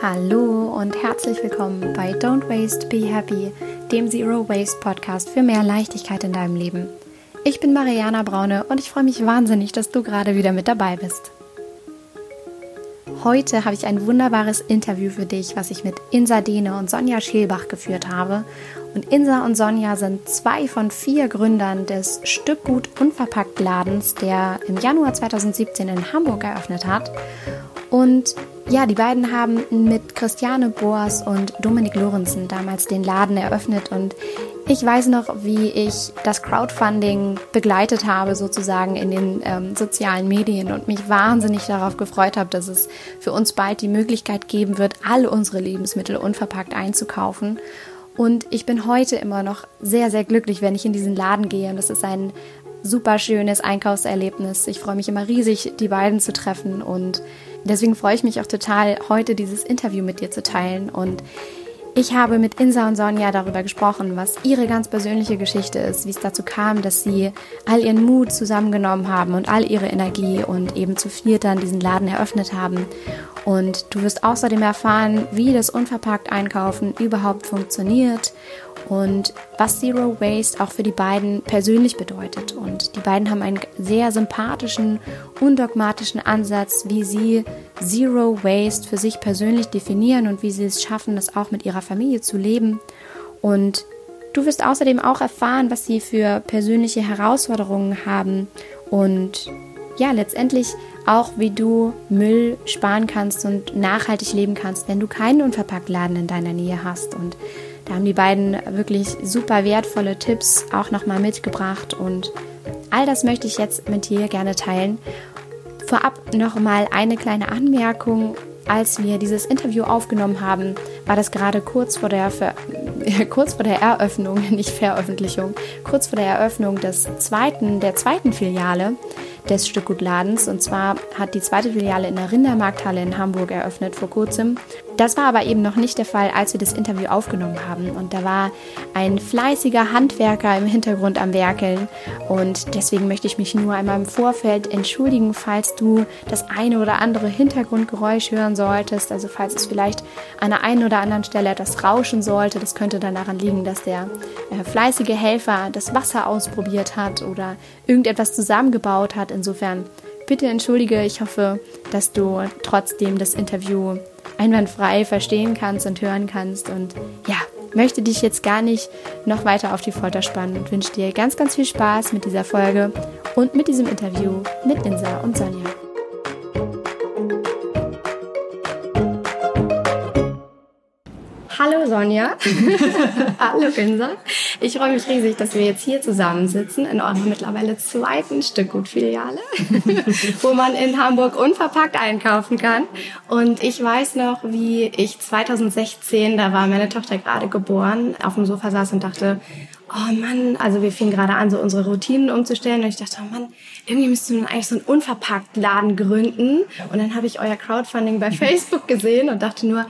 Hallo und herzlich willkommen bei Don't Waste, Be Happy, dem Zero Waste Podcast für mehr Leichtigkeit in deinem Leben. Ich bin Mariana Braune und ich freue mich wahnsinnig, dass du gerade wieder mit dabei bist. Heute habe ich ein wunderbares Interview für dich, was ich mit Insa Dehne und Sonja Schilbach geführt habe. Und Insa und Sonja sind zwei von vier Gründern des Stückgut Unverpackt Ladens, der im Januar 2017 in Hamburg eröffnet hat. Und ja, die beiden haben mit Christiane Boas und Dominik Lorenzen damals den Laden eröffnet und ich weiß noch, wie ich das Crowdfunding begleitet habe, sozusagen in den ähm, sozialen Medien und mich wahnsinnig darauf gefreut habe, dass es für uns bald die Möglichkeit geben wird, alle unsere Lebensmittel unverpackt einzukaufen. Und ich bin heute immer noch sehr, sehr glücklich, wenn ich in diesen Laden gehe. Und das ist ein super schönes Einkaufserlebnis. Ich freue mich immer riesig, die beiden zu treffen und Deswegen freue ich mich auch total, heute dieses Interview mit dir zu teilen. Und ich habe mit Insa und Sonja darüber gesprochen, was ihre ganz persönliche Geschichte ist, wie es dazu kam, dass sie all ihren Mut zusammengenommen haben und all ihre Energie und eben zu viert dann diesen Laden eröffnet haben. Und du wirst außerdem erfahren, wie das unverpackt Einkaufen überhaupt funktioniert und was Zero Waste auch für die beiden persönlich bedeutet. Und die beiden haben einen sehr sympathischen, undogmatischen Ansatz, wie sie Zero Waste für sich persönlich definieren und wie sie es schaffen, das auch mit ihrer Familie zu leben. Und du wirst außerdem auch erfahren, was sie für persönliche Herausforderungen haben und ja, letztendlich auch, wie du Müll sparen kannst und nachhaltig leben kannst, wenn du keinen Unverpacktladen in deiner Nähe hast. Und da haben die beiden wirklich super wertvolle Tipps auch nochmal mitgebracht und all das möchte ich jetzt mit dir gerne teilen. Vorab nochmal eine kleine Anmerkung. Als wir dieses Interview aufgenommen haben, war das gerade kurz vor der, Ver kurz vor der Eröffnung, nicht Veröffentlichung, kurz vor der Eröffnung des zweiten, der zweiten Filiale des Stückgutladens. Und zwar hat die zweite Filiale in der Rindermarkthalle in Hamburg eröffnet vor kurzem. Das war aber eben noch nicht der Fall, als wir das Interview aufgenommen haben. Und da war ein fleißiger Handwerker im Hintergrund am Werkeln. Und deswegen möchte ich mich nur einmal im Vorfeld entschuldigen, falls du das eine oder andere Hintergrundgeräusch hören solltest. Also falls es vielleicht an der einen oder anderen Stelle etwas rauschen sollte. Das könnte dann daran liegen, dass der äh, fleißige Helfer das Wasser ausprobiert hat oder irgendetwas zusammengebaut hat. Insofern bitte entschuldige. Ich hoffe, dass du trotzdem das Interview einwandfrei verstehen kannst und hören kannst. Und ja, möchte dich jetzt gar nicht noch weiter auf die Folter spannen und wünsche dir ganz, ganz viel Spaß mit dieser Folge und mit diesem Interview mit Insa und Sonja. Hallo Sonja. Hallo Insa. Ich freue mich riesig, dass wir jetzt hier zusammensitzen in eurer mittlerweile zweiten Stückgutfiliale, wo man in Hamburg unverpackt einkaufen kann. Und ich weiß noch, wie ich 2016, da war meine Tochter gerade geboren, auf dem Sofa saß und dachte, oh Mann, also wir fingen gerade an, so unsere Routinen umzustellen und ich dachte, oh Mann, irgendwie müssten wir eigentlich so einen unverpackt Laden gründen. Und dann habe ich euer Crowdfunding bei Facebook gesehen und dachte nur,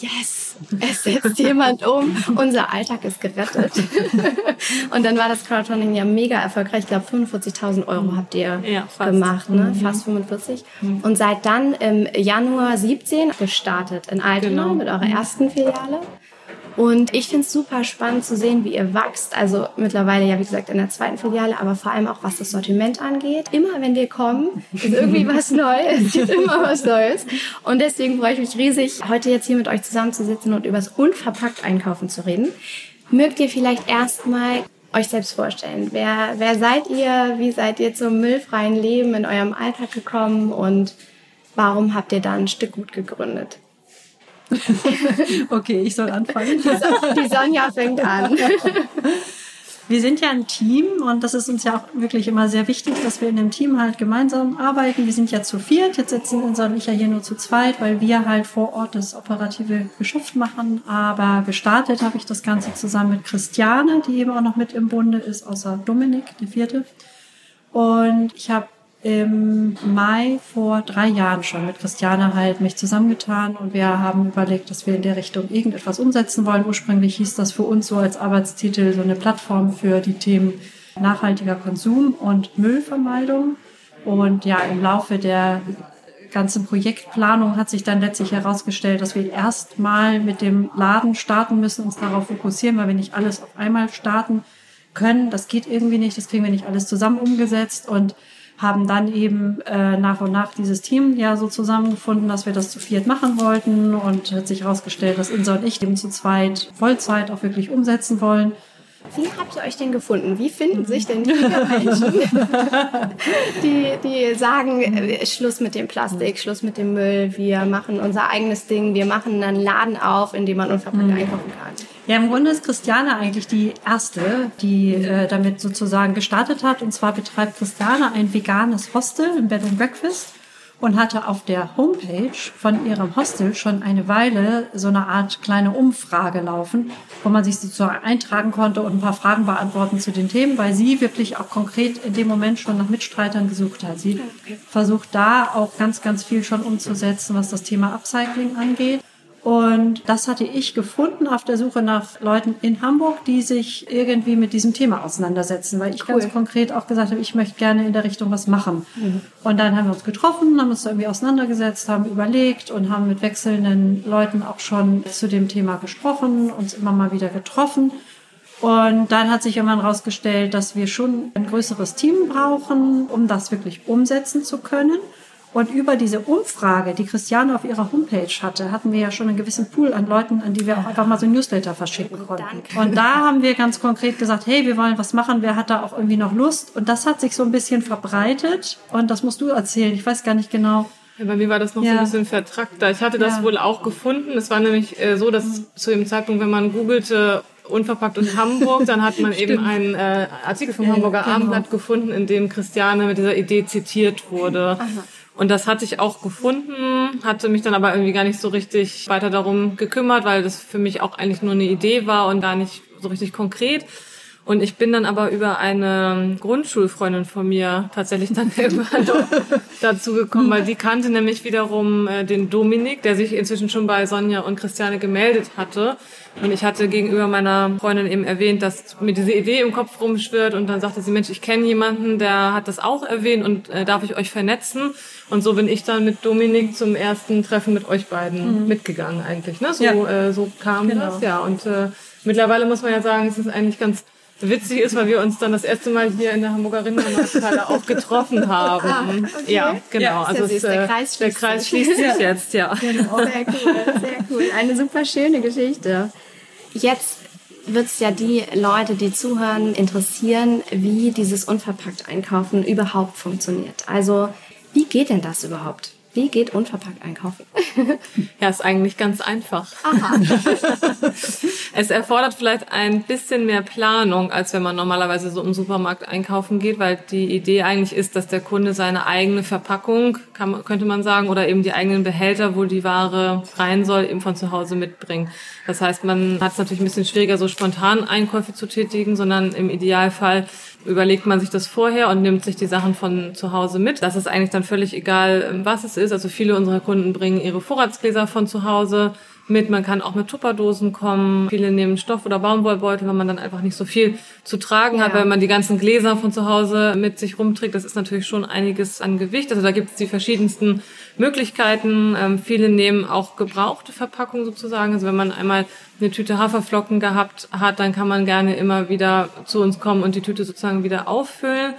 yes, es setzt jemand um, unser Alltag ist gerettet. und dann war das Crowdfunding ja mega erfolgreich. Ich glaube, 45.000 Euro habt ihr ja, gemacht, ne? Mhm. fast 45. Mhm. Und seid dann im Januar 17 gestartet in Altona genau. mit eurer ersten Filiale. Und ich finde es super spannend zu sehen, wie ihr wächst. Also mittlerweile ja, wie gesagt, in der zweiten Filiale, aber vor allem auch, was das Sortiment angeht. Immer wenn wir kommen, ist irgendwie was Neues. Es gibt immer was Neues. Und deswegen freue ich mich riesig, heute jetzt hier mit euch zusammenzusitzen und über das unverpackt Einkaufen zu reden. Mögt ihr vielleicht erstmal euch selbst vorstellen? Wer, wer seid ihr? Wie seid ihr zum müllfreien Leben in eurem Alltag gekommen? Und warum habt ihr da ein Stück gut gegründet? okay, ich soll anfangen. Die Sonja fängt an. Wir sind ja ein Team und das ist uns ja auch wirklich immer sehr wichtig, dass wir in dem Team halt gemeinsam arbeiten. Wir sind ja zu viert, jetzt sitzen Insa und ich ja hier nur zu zweit, weil wir halt vor Ort das operative Geschäft machen. Aber gestartet habe ich das Ganze zusammen mit Christiane, die eben auch noch mit im Bunde ist, außer Dominik, die vierte. Und ich habe im Mai vor drei Jahren schon mit Christiane halt mich zusammengetan und wir haben überlegt, dass wir in der Richtung irgendetwas umsetzen wollen. Ursprünglich hieß das für uns so als Arbeitstitel so eine Plattform für die Themen nachhaltiger Konsum und Müllvermeidung. Und ja, im Laufe der ganzen Projektplanung hat sich dann letztlich herausgestellt, dass wir erstmal mit dem Laden starten müssen, uns darauf fokussieren, weil wir nicht alles auf einmal starten können. Das geht irgendwie nicht, das kriegen wir nicht alles zusammen umgesetzt und haben dann eben äh, nach und nach dieses Team ja so zusammengefunden, dass wir das zu viert machen wollten und hat sich herausgestellt, dass Insa und ich eben zu zweit Vollzeit auch wirklich umsetzen wollen. Wie habt ihr euch denn gefunden? Wie finden sich denn die Menschen, die, die sagen, äh, Schluss mit dem Plastik, Schluss mit dem Müll, wir machen unser eigenes Ding, wir machen einen Laden auf, in dem man unverpackt mhm. einkaufen kann? Ja, im Grunde ist Christiane eigentlich die erste, die äh, damit sozusagen gestartet hat. Und zwar betreibt Christiane ein veganes Hostel im Bed and Breakfast und hatte auf der Homepage von ihrem Hostel schon eine Weile so eine Art kleine Umfrage laufen, wo man sich sozusagen eintragen konnte und ein paar Fragen beantworten zu den Themen, weil sie wirklich auch konkret in dem Moment schon nach Mitstreitern gesucht hat. Sie versucht da auch ganz, ganz viel schon umzusetzen, was das Thema Upcycling angeht. Und das hatte ich gefunden auf der Suche nach Leuten in Hamburg, die sich irgendwie mit diesem Thema auseinandersetzen, weil ich cool. ganz konkret auch gesagt habe, ich möchte gerne in der Richtung was machen. Mhm. Und dann haben wir uns getroffen, haben uns irgendwie auseinandergesetzt, haben überlegt und haben mit wechselnden Leuten auch schon zu dem Thema gesprochen, uns immer mal wieder getroffen. Und dann hat sich irgendwann herausgestellt, dass wir schon ein größeres Team brauchen, um das wirklich umsetzen zu können. Und über diese Umfrage, die Christiane auf ihrer Homepage hatte, hatten wir ja schon einen gewissen Pool an Leuten, an die wir auch einfach mal so ein Newsletter verschicken konnten. Und da haben wir ganz konkret gesagt, hey, wir wollen was machen, wer hat da auch irgendwie noch Lust? Und das hat sich so ein bisschen verbreitet. Und das musst du erzählen. Ich weiß gar nicht genau. Ja, bei mir war das noch ja. so ein bisschen vertrackter. Ich hatte das ja. wohl auch gefunden. Es war nämlich äh, so, dass mhm. zu dem Zeitpunkt, wenn man googelte, unverpackt in Hamburg, dann hat man eben einen äh, Artikel vom Hamburger genau. Abendblatt gefunden, in dem Christiane mit dieser Idee zitiert wurde. Aha. Und das hatte ich auch gefunden, hatte mich dann aber irgendwie gar nicht so richtig weiter darum gekümmert, weil das für mich auch eigentlich nur eine Idee war und gar nicht so richtig konkret. Und ich bin dann aber über eine Grundschulfreundin von mir tatsächlich dann irgendwann dazu gekommen, weil die kannte nämlich wiederum äh, den Dominik, der sich inzwischen schon bei Sonja und Christiane gemeldet hatte. Und ich hatte gegenüber meiner Freundin eben erwähnt, dass mir diese Idee im Kopf rumschwirrt. Und dann sagte sie, Mensch, ich kenne jemanden, der hat das auch erwähnt und äh, darf ich euch vernetzen? Und so bin ich dann mit Dominik zum ersten Treffen mit euch beiden mhm. mitgegangen eigentlich. Ne? So, ja. äh, so kam genau. das, ja. Und äh, mittlerweile muss man ja sagen, es ist eigentlich ganz witzig ist, weil wir uns dann das erste Mal hier in der Hamburger Rindermarkthalle auch getroffen haben. Ah, okay. Ja, genau. Ja, also es, der, Kreis der Kreis schließt sich jetzt, ja. Genau. Sehr cool, sehr cool. Eine super schöne Geschichte. Jetzt wird es ja die Leute, die zuhören, interessieren, wie dieses unverpackt Einkaufen überhaupt funktioniert. Also wie geht denn das überhaupt? Wie geht unverpackt einkaufen? ja, ist eigentlich ganz einfach. Aha. es erfordert vielleicht ein bisschen mehr Planung, als wenn man normalerweise so im Supermarkt einkaufen geht, weil die Idee eigentlich ist, dass der Kunde seine eigene Verpackung, kann, könnte man sagen, oder eben die eigenen Behälter, wo die Ware rein soll, eben von zu Hause mitbringt. Das heißt, man hat es natürlich ein bisschen schwieriger, so spontan Einkäufe zu tätigen, sondern im Idealfall überlegt man sich das vorher und nimmt sich die Sachen von zu Hause mit. Das ist eigentlich dann völlig egal, was es ist. Also viele unserer Kunden bringen ihre Vorratsgläser von zu Hause mit. Man kann auch mit Tupperdosen kommen. Viele nehmen Stoff- oder Baumwollbeutel, wenn man dann einfach nicht so viel zu tragen ja. hat, weil man die ganzen Gläser von zu Hause mit sich rumträgt. Das ist natürlich schon einiges an Gewicht. Also da gibt es die verschiedensten Möglichkeiten. Ähm, viele nehmen auch gebrauchte Verpackungen sozusagen. Also wenn man einmal eine Tüte Haferflocken gehabt hat, dann kann man gerne immer wieder zu uns kommen und die Tüte sozusagen wieder auffüllen.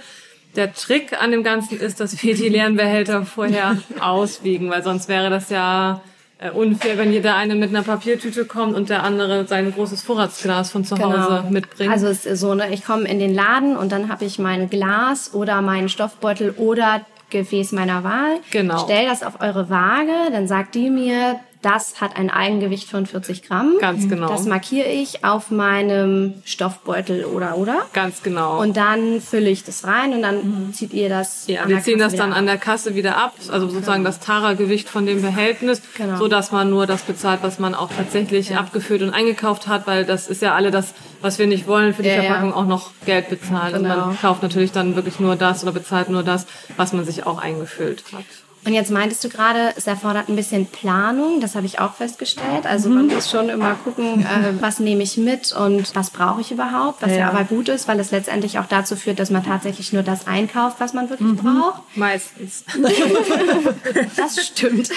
Der Trick an dem Ganzen ist, dass wir die leeren Behälter vorher auswiegen, weil sonst wäre das ja äh, unfair, wenn jeder eine mit einer Papiertüte kommt und der andere sein großes Vorratsglas von zu Hause genau. mitbringt. Also es ist so, ne, ich komme in den Laden und dann habe ich mein Glas oder meinen Stoffbeutel oder Gefäß meiner Wahl. Genau. Stell das auf eure Waage, dann sagt die mir, das hat ein Eigengewicht von 40 Gramm. Ganz genau. Das markiere ich auf meinem Stoffbeutel oder oder. Ganz genau. Und dann fülle ich das rein und dann mhm. zieht ihr das. Ja, wir ziehen das dann ab. an der Kasse wieder ab, also sozusagen genau. das Tara-Gewicht von dem Behältnis, genau. so dass man nur das bezahlt, was man auch tatsächlich ja. abgefüllt und eingekauft hat, weil das ist ja alle das, was wir nicht wollen, für die ja, Verpackung ja. auch noch Geld bezahlen. Genau. Und man kauft natürlich dann wirklich nur das oder bezahlt nur das, was man sich auch eingefüllt hat. Und jetzt meintest du gerade, es erfordert ein bisschen Planung. Das habe ich auch festgestellt. Also man muss schon immer gucken, äh, was nehme ich mit und was brauche ich überhaupt. Was ja. ja. aber gut ist, weil es letztendlich auch dazu führt, dass man tatsächlich nur das einkauft, was man wirklich mhm. braucht. Meistens. das stimmt.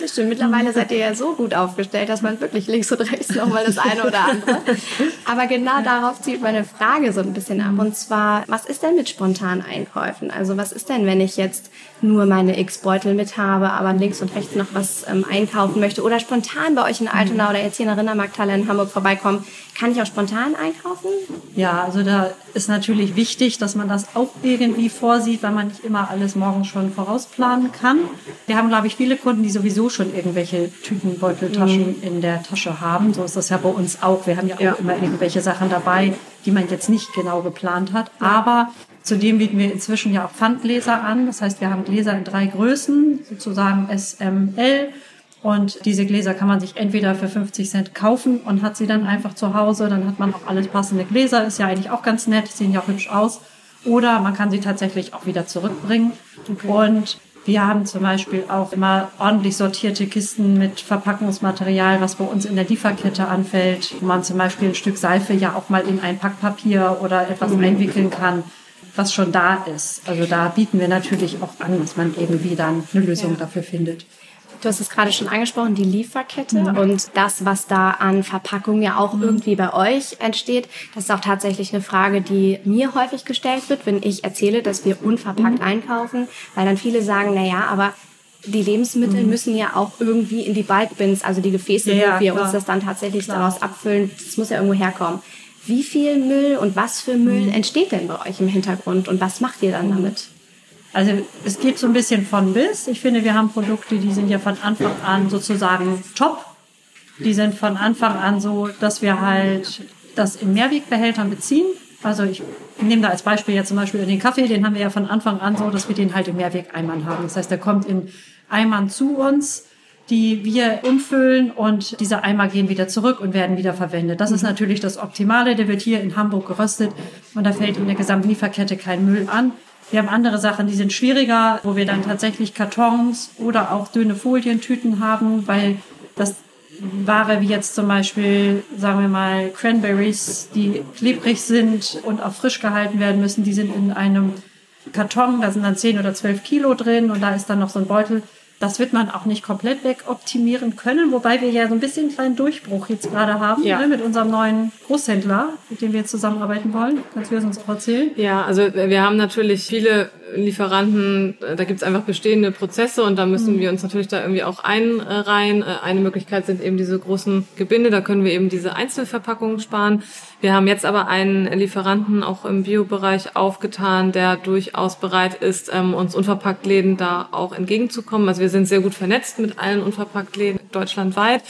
Das stimmt. Mittlerweile seid ihr ja so gut aufgestellt, dass man wirklich links und rechts nochmal das eine oder andere. Aber genau darauf zieht meine Frage so ein bisschen ab. Und zwar, was ist denn mit spontanen Einkäufen? Also was ist denn, wenn ich jetzt nur meine X-Beutel mit habe, aber links und rechts noch was ähm, einkaufen möchte oder spontan bei euch in Altona oder jetzt hier in der Rindermarkthalle in Hamburg vorbeikommen, kann ich auch spontan einkaufen? Ja, also da ist natürlich wichtig, dass man das auch irgendwie vorsieht, weil man nicht immer alles morgen schon vorausplanen kann. Wir haben, glaube ich, viele Kunden, die sowieso schon irgendwelche Tütenbeuteltaschen mhm. in der Tasche haben. So ist das ja bei uns auch. Wir haben ja auch ja. immer irgendwelche Sachen dabei, die man jetzt nicht genau geplant hat. Ja. Aber Zudem bieten wir inzwischen ja auch Pfandgläser an. Das heißt, wir haben Gläser in drei Größen, sozusagen SML. Und diese Gläser kann man sich entweder für 50 Cent kaufen und hat sie dann einfach zu Hause. Dann hat man auch alles passende Gläser. Ist ja eigentlich auch ganz nett, sehen ja auch hübsch aus. Oder man kann sie tatsächlich auch wieder zurückbringen. Okay. Und wir haben zum Beispiel auch immer ordentlich sortierte Kisten mit Verpackungsmaterial, was bei uns in der Lieferkette anfällt, wo man zum Beispiel ein Stück Seife ja auch mal in ein Packpapier oder etwas mhm. einwickeln kann was schon da ist. Also da bieten wir natürlich auch an, dass man irgendwie dann eine Lösung ja. dafür findet. Du hast es gerade schon angesprochen, die Lieferkette mhm. und das, was da an Verpackung ja auch mhm. irgendwie bei euch entsteht. Das ist auch tatsächlich eine Frage, die mir häufig gestellt wird, wenn ich erzähle, dass wir unverpackt mhm. einkaufen, weil dann viele sagen, na ja, aber die Lebensmittel mhm. müssen ja auch irgendwie in die Bulkbins, also die Gefäße, ja, wo wir klar. uns das dann tatsächlich klar. daraus abfüllen, das muss ja irgendwo herkommen. Wie viel Müll und was für Müll mhm. entsteht denn bei euch im Hintergrund und was macht ihr dann mhm. damit? Also es geht so ein bisschen von bis. Ich finde, wir haben Produkte, die sind ja von Anfang an sozusagen top. Die sind von Anfang an so, dass wir halt das in Mehrwegbehältern beziehen. Also ich nehme da als Beispiel jetzt zum Beispiel den Kaffee, den haben wir ja von Anfang an so, dass wir den halt in Mehrwegeimern haben. Das heißt, der kommt in Eimern zu uns die wir umfüllen und diese Eimer gehen wieder zurück und werden wieder verwendet. Das ist mhm. natürlich das Optimale. Der wird hier in Hamburg geröstet und da fällt in der gesamten Lieferkette kein Müll an. Wir haben andere Sachen, die sind schwieriger, wo wir dann tatsächlich Kartons oder auch dünne Folientüten haben, weil das Ware wie jetzt zum Beispiel, sagen wir mal, Cranberries, die klebrig sind und auch frisch gehalten werden müssen, die sind in einem Karton, da sind dann 10 oder 12 Kilo drin und da ist dann noch so ein Beutel das wird man auch nicht komplett wegoptimieren können, wobei wir ja so ein bisschen einen kleinen Durchbruch jetzt gerade haben ja. ne, mit unserem neuen Großhändler, mit dem wir jetzt zusammenarbeiten wollen. Kannst du das uns auch erzählen? Ja, also wir haben natürlich viele Lieferanten, da gibt es einfach bestehende Prozesse und da müssen mhm. wir uns natürlich da irgendwie auch einreihen. Eine Möglichkeit sind eben diese großen Gebinde, da können wir eben diese Einzelverpackungen sparen. Wir haben jetzt aber einen Lieferanten auch im Biobereich aufgetan, der durchaus bereit ist, ähm, uns Unverpacktläden da auch entgegenzukommen. Also wir sind sehr gut vernetzt mit allen Unverpacktläden deutschlandweit.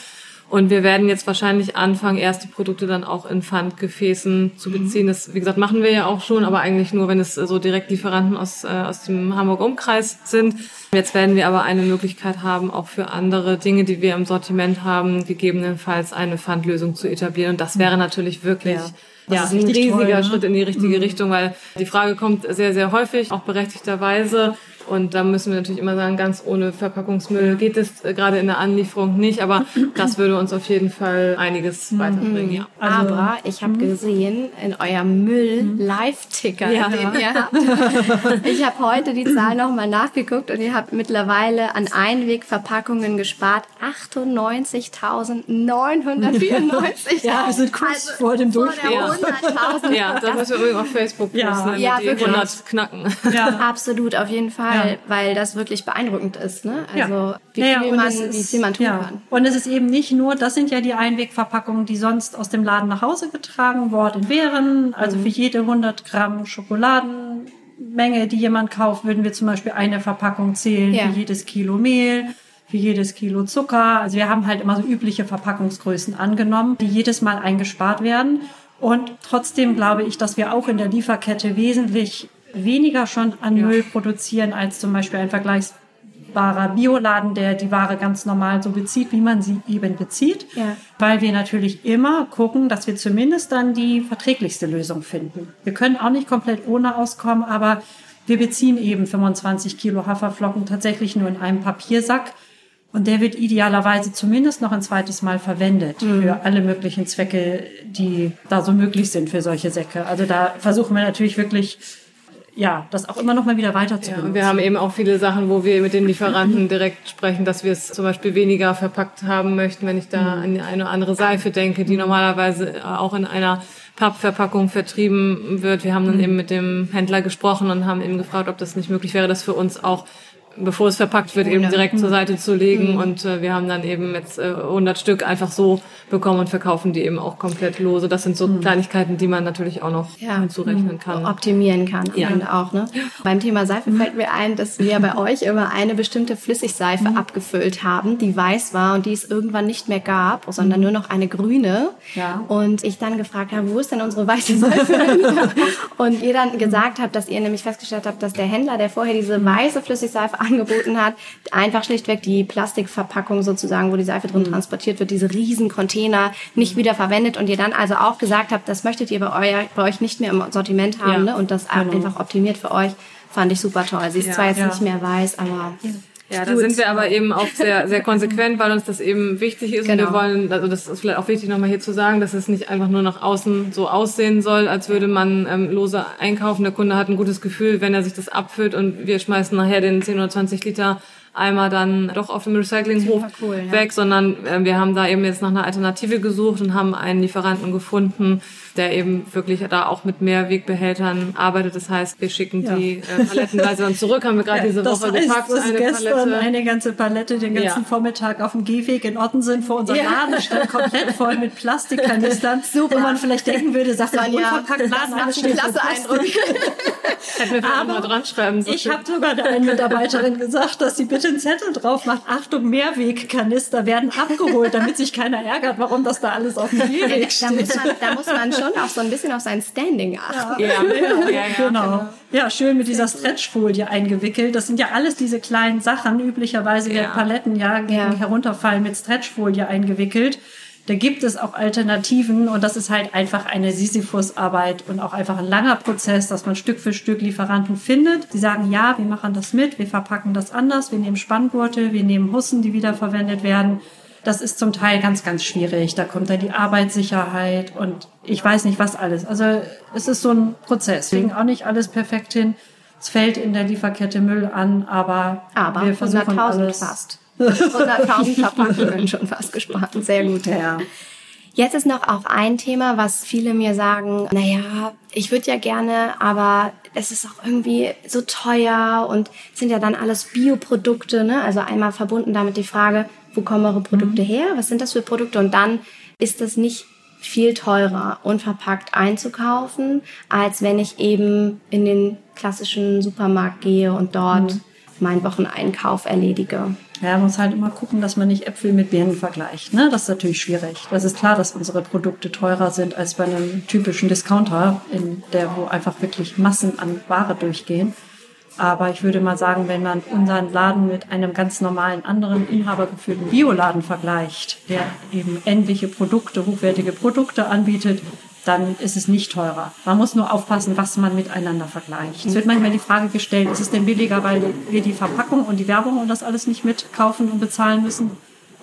Und wir werden jetzt wahrscheinlich anfangen, erste Produkte dann auch in Pfandgefäßen zu mhm. beziehen. Das, wie gesagt, machen wir ja auch schon, aber eigentlich nur, wenn es so direkt Lieferanten aus, äh, aus dem Hamburger Umkreis sind. Jetzt werden wir aber eine Möglichkeit haben, auch für andere Dinge, die wir im Sortiment haben, gegebenenfalls eine Pfandlösung zu etablieren. Und das wäre natürlich wirklich ja. Das ja, ist ein riesiger toll, ne? Schritt in die richtige mhm. Richtung, weil die Frage kommt sehr, sehr häufig, auch berechtigterweise, und da müssen wir natürlich immer sagen, ganz ohne Verpackungsmüll geht es äh, gerade in der Anlieferung nicht, aber das würde uns auf jeden Fall einiges mhm. weiterbringen. Ja. Also, aber ich habe mhm. gesehen in eurem Müll-Live-Ticker, ja. den ihr habt. Ich habe heute die Zahl nochmal nachgeguckt und ihr habt mittlerweile an Einwegverpackungen gespart 98.994. ja, wir sind kurz also vor dem Durchbruch. Ja, das müssen wir auf Facebook posten, ja. ja, die 100 knacken. Ja. Absolut, auf jeden Fall weil, das wirklich beeindruckend ist. Ne? Also wie, viel man, ist, wie viel man tun kann. Und es ist eben nicht nur, das sind ja die Einwegverpackungen, die sonst aus dem Laden nach Hause getragen worden wären. Also mhm. für jede 100 Gramm Schokoladenmenge, die jemand kauft, würden wir zum Beispiel eine Verpackung zählen für jedes Kilo Mehl für jedes Kilo Zucker. Also wir haben halt immer so übliche Verpackungsgrößen angenommen, die jedes Mal eingespart werden. Und trotzdem glaube ich, dass wir auch in der Lieferkette wesentlich weniger schon an ja. Müll produzieren als zum Beispiel ein vergleichbarer Bioladen, der die Ware ganz normal so bezieht, wie man sie eben bezieht. Ja. Weil wir natürlich immer gucken, dass wir zumindest dann die verträglichste Lösung finden. Wir können auch nicht komplett ohne auskommen, aber Wir beziehen eben 25 Kilo Haferflocken tatsächlich nur in einem Papiersack. Und der wird idealerweise zumindest noch ein zweites Mal verwendet mhm. für alle möglichen Zwecke, die da so möglich sind für solche Säcke. Also da versuchen wir natürlich wirklich ja, das auch immer noch mal wieder weiter zu ja, und wir haben eben auch viele Sachen, wo wir mit den Lieferanten direkt sprechen, dass wir es zum Beispiel weniger verpackt haben möchten, wenn ich da mhm. an eine andere Seife denke, die normalerweise auch in einer Pappverpackung vertrieben wird. Wir haben dann mhm. eben mit dem Händler gesprochen und haben eben gefragt, ob das nicht möglich wäre, das für uns auch bevor es verpackt wird, eben direkt zur Seite zu legen. Mhm. Und äh, wir haben dann eben jetzt äh, 100 Stück einfach so bekommen und verkaufen die eben auch komplett lose. Das sind so mhm. Kleinigkeiten, die man natürlich auch noch ja. hinzurechnen kann. Optimieren kann ja. auch. Ne? Beim Thema Seife fällt mir ein, dass wir bei euch immer eine bestimmte Flüssigseife mhm. abgefüllt haben, die weiß war und die es irgendwann nicht mehr gab, sondern mhm. nur noch eine grüne. Ja. Und ich dann gefragt habe, wo ist denn unsere weiße Seife? und ihr dann gesagt habt, dass ihr nämlich festgestellt habt, dass der Händler, der vorher diese mhm. weiße Flüssigseife angeboten hat, einfach schlichtweg die Plastikverpackung sozusagen, wo die Seife drin mhm. transportiert wird, diese riesen Container nicht wieder verwendet und ihr dann also auch gesagt habt, das möchtet ihr bei, euer, bei euch nicht mehr im Sortiment haben ja. ne? und das genau. einfach optimiert für euch, fand ich super toll. Sie ist ja, zwar jetzt ja. nicht mehr weiß, aber... Ja, da sind wir aber eben auch sehr, sehr konsequent, weil uns das eben wichtig ist. Genau. Und wir genau. wollen, also das ist vielleicht auch wichtig nochmal hier zu sagen, dass es nicht einfach nur nach außen so aussehen soll, als würde man ähm, lose einkaufen. Der Kunde hat ein gutes Gefühl, wenn er sich das abfüllt und wir schmeißen nachher den 10 oder 20 Liter Eimer dann doch auf dem Recyclinghof cool, weg, ja. sondern äh, wir haben da eben jetzt nach einer Alternative gesucht und haben einen Lieferanten gefunden, der eben wirklich da auch mit Mehrwegbehältern arbeitet. Das heißt, wir schicken ja. die äh, palettenweise dann zurück, haben wir gerade ja, diese Woche heißt, gepackt. Dass eine gestern Palette. eine ganze Palette den ganzen ja. Vormittag auf dem Gehweg in Ottensen vor unserem Laden stand, komplett voll mit Plastikkanistern, Super. wo man vielleicht denken würde, sagt der unverpackt Laden, alles steht klasse Eindruck. Hätten wir Aber mal dran schreiben Ich habe sogar der einen Mitarbeiterin gesagt, dass sie bitte einen Zettel drauf macht. Achtung, Mehrwegkanister werden abgeholt, damit sich keiner ärgert, warum das da alles auf dem Gehweg steht. Da muss man, da muss man schon auch so ein bisschen auf sein Standing achten. Ja, ja, ja, ja genau. genau. Ja, schön mit dieser Stretchfolie eingewickelt. Das sind ja alles diese kleinen Sachen. Üblicherweise werden Paletten ja gegen Herunterfallen mit Stretchfolie eingewickelt. Da gibt es auch Alternativen und das ist halt einfach eine Sisyphus-Arbeit und auch einfach ein langer Prozess, dass man Stück für Stück Lieferanten findet. Die sagen, ja, wir machen das mit, wir verpacken das anders, wir nehmen Spanngurte, wir nehmen Hussen, die wiederverwendet werden das ist zum Teil ganz, ganz schwierig. Da kommt dann die Arbeitssicherheit und ich weiß nicht was alles. Also es ist so ein Prozess. Deswegen auch nicht alles perfekt hin. Es fällt in der Lieferkette Müll an, aber, aber wir versuchen alles. fast. 100.000 Verpackungen schon fast gespart. Sehr gut. Ja. Jetzt ist noch auch ein Thema, was viele mir sagen, naja, ich würde ja gerne, aber es ist auch irgendwie so teuer und sind ja dann alles Bioprodukte, ne? Also einmal verbunden damit die Frage, wo kommen eure Produkte mhm. her? Was sind das für Produkte? Und dann ist das nicht viel teurer, unverpackt einzukaufen, als wenn ich eben in den klassischen Supermarkt gehe und dort mhm. meinen Wocheneinkauf erledige. Ja, man muss halt immer gucken, dass man nicht Äpfel mit Birnen vergleicht. Ne? Das ist natürlich schwierig. Das ist klar, dass unsere Produkte teurer sind als bei einem typischen Discounter, in der wo einfach wirklich Massen an Ware durchgehen. Aber ich würde mal sagen, wenn man unseren Laden mit einem ganz normalen anderen inhabergeführten Bioladen vergleicht, der eben ähnliche Produkte, hochwertige Produkte anbietet, dann ist es nicht teurer. Man muss nur aufpassen, was man miteinander vergleicht. Es wird manchmal die Frage gestellt, ist es denn billiger, weil wir die Verpackung und die Werbung und das alles nicht mitkaufen und bezahlen müssen?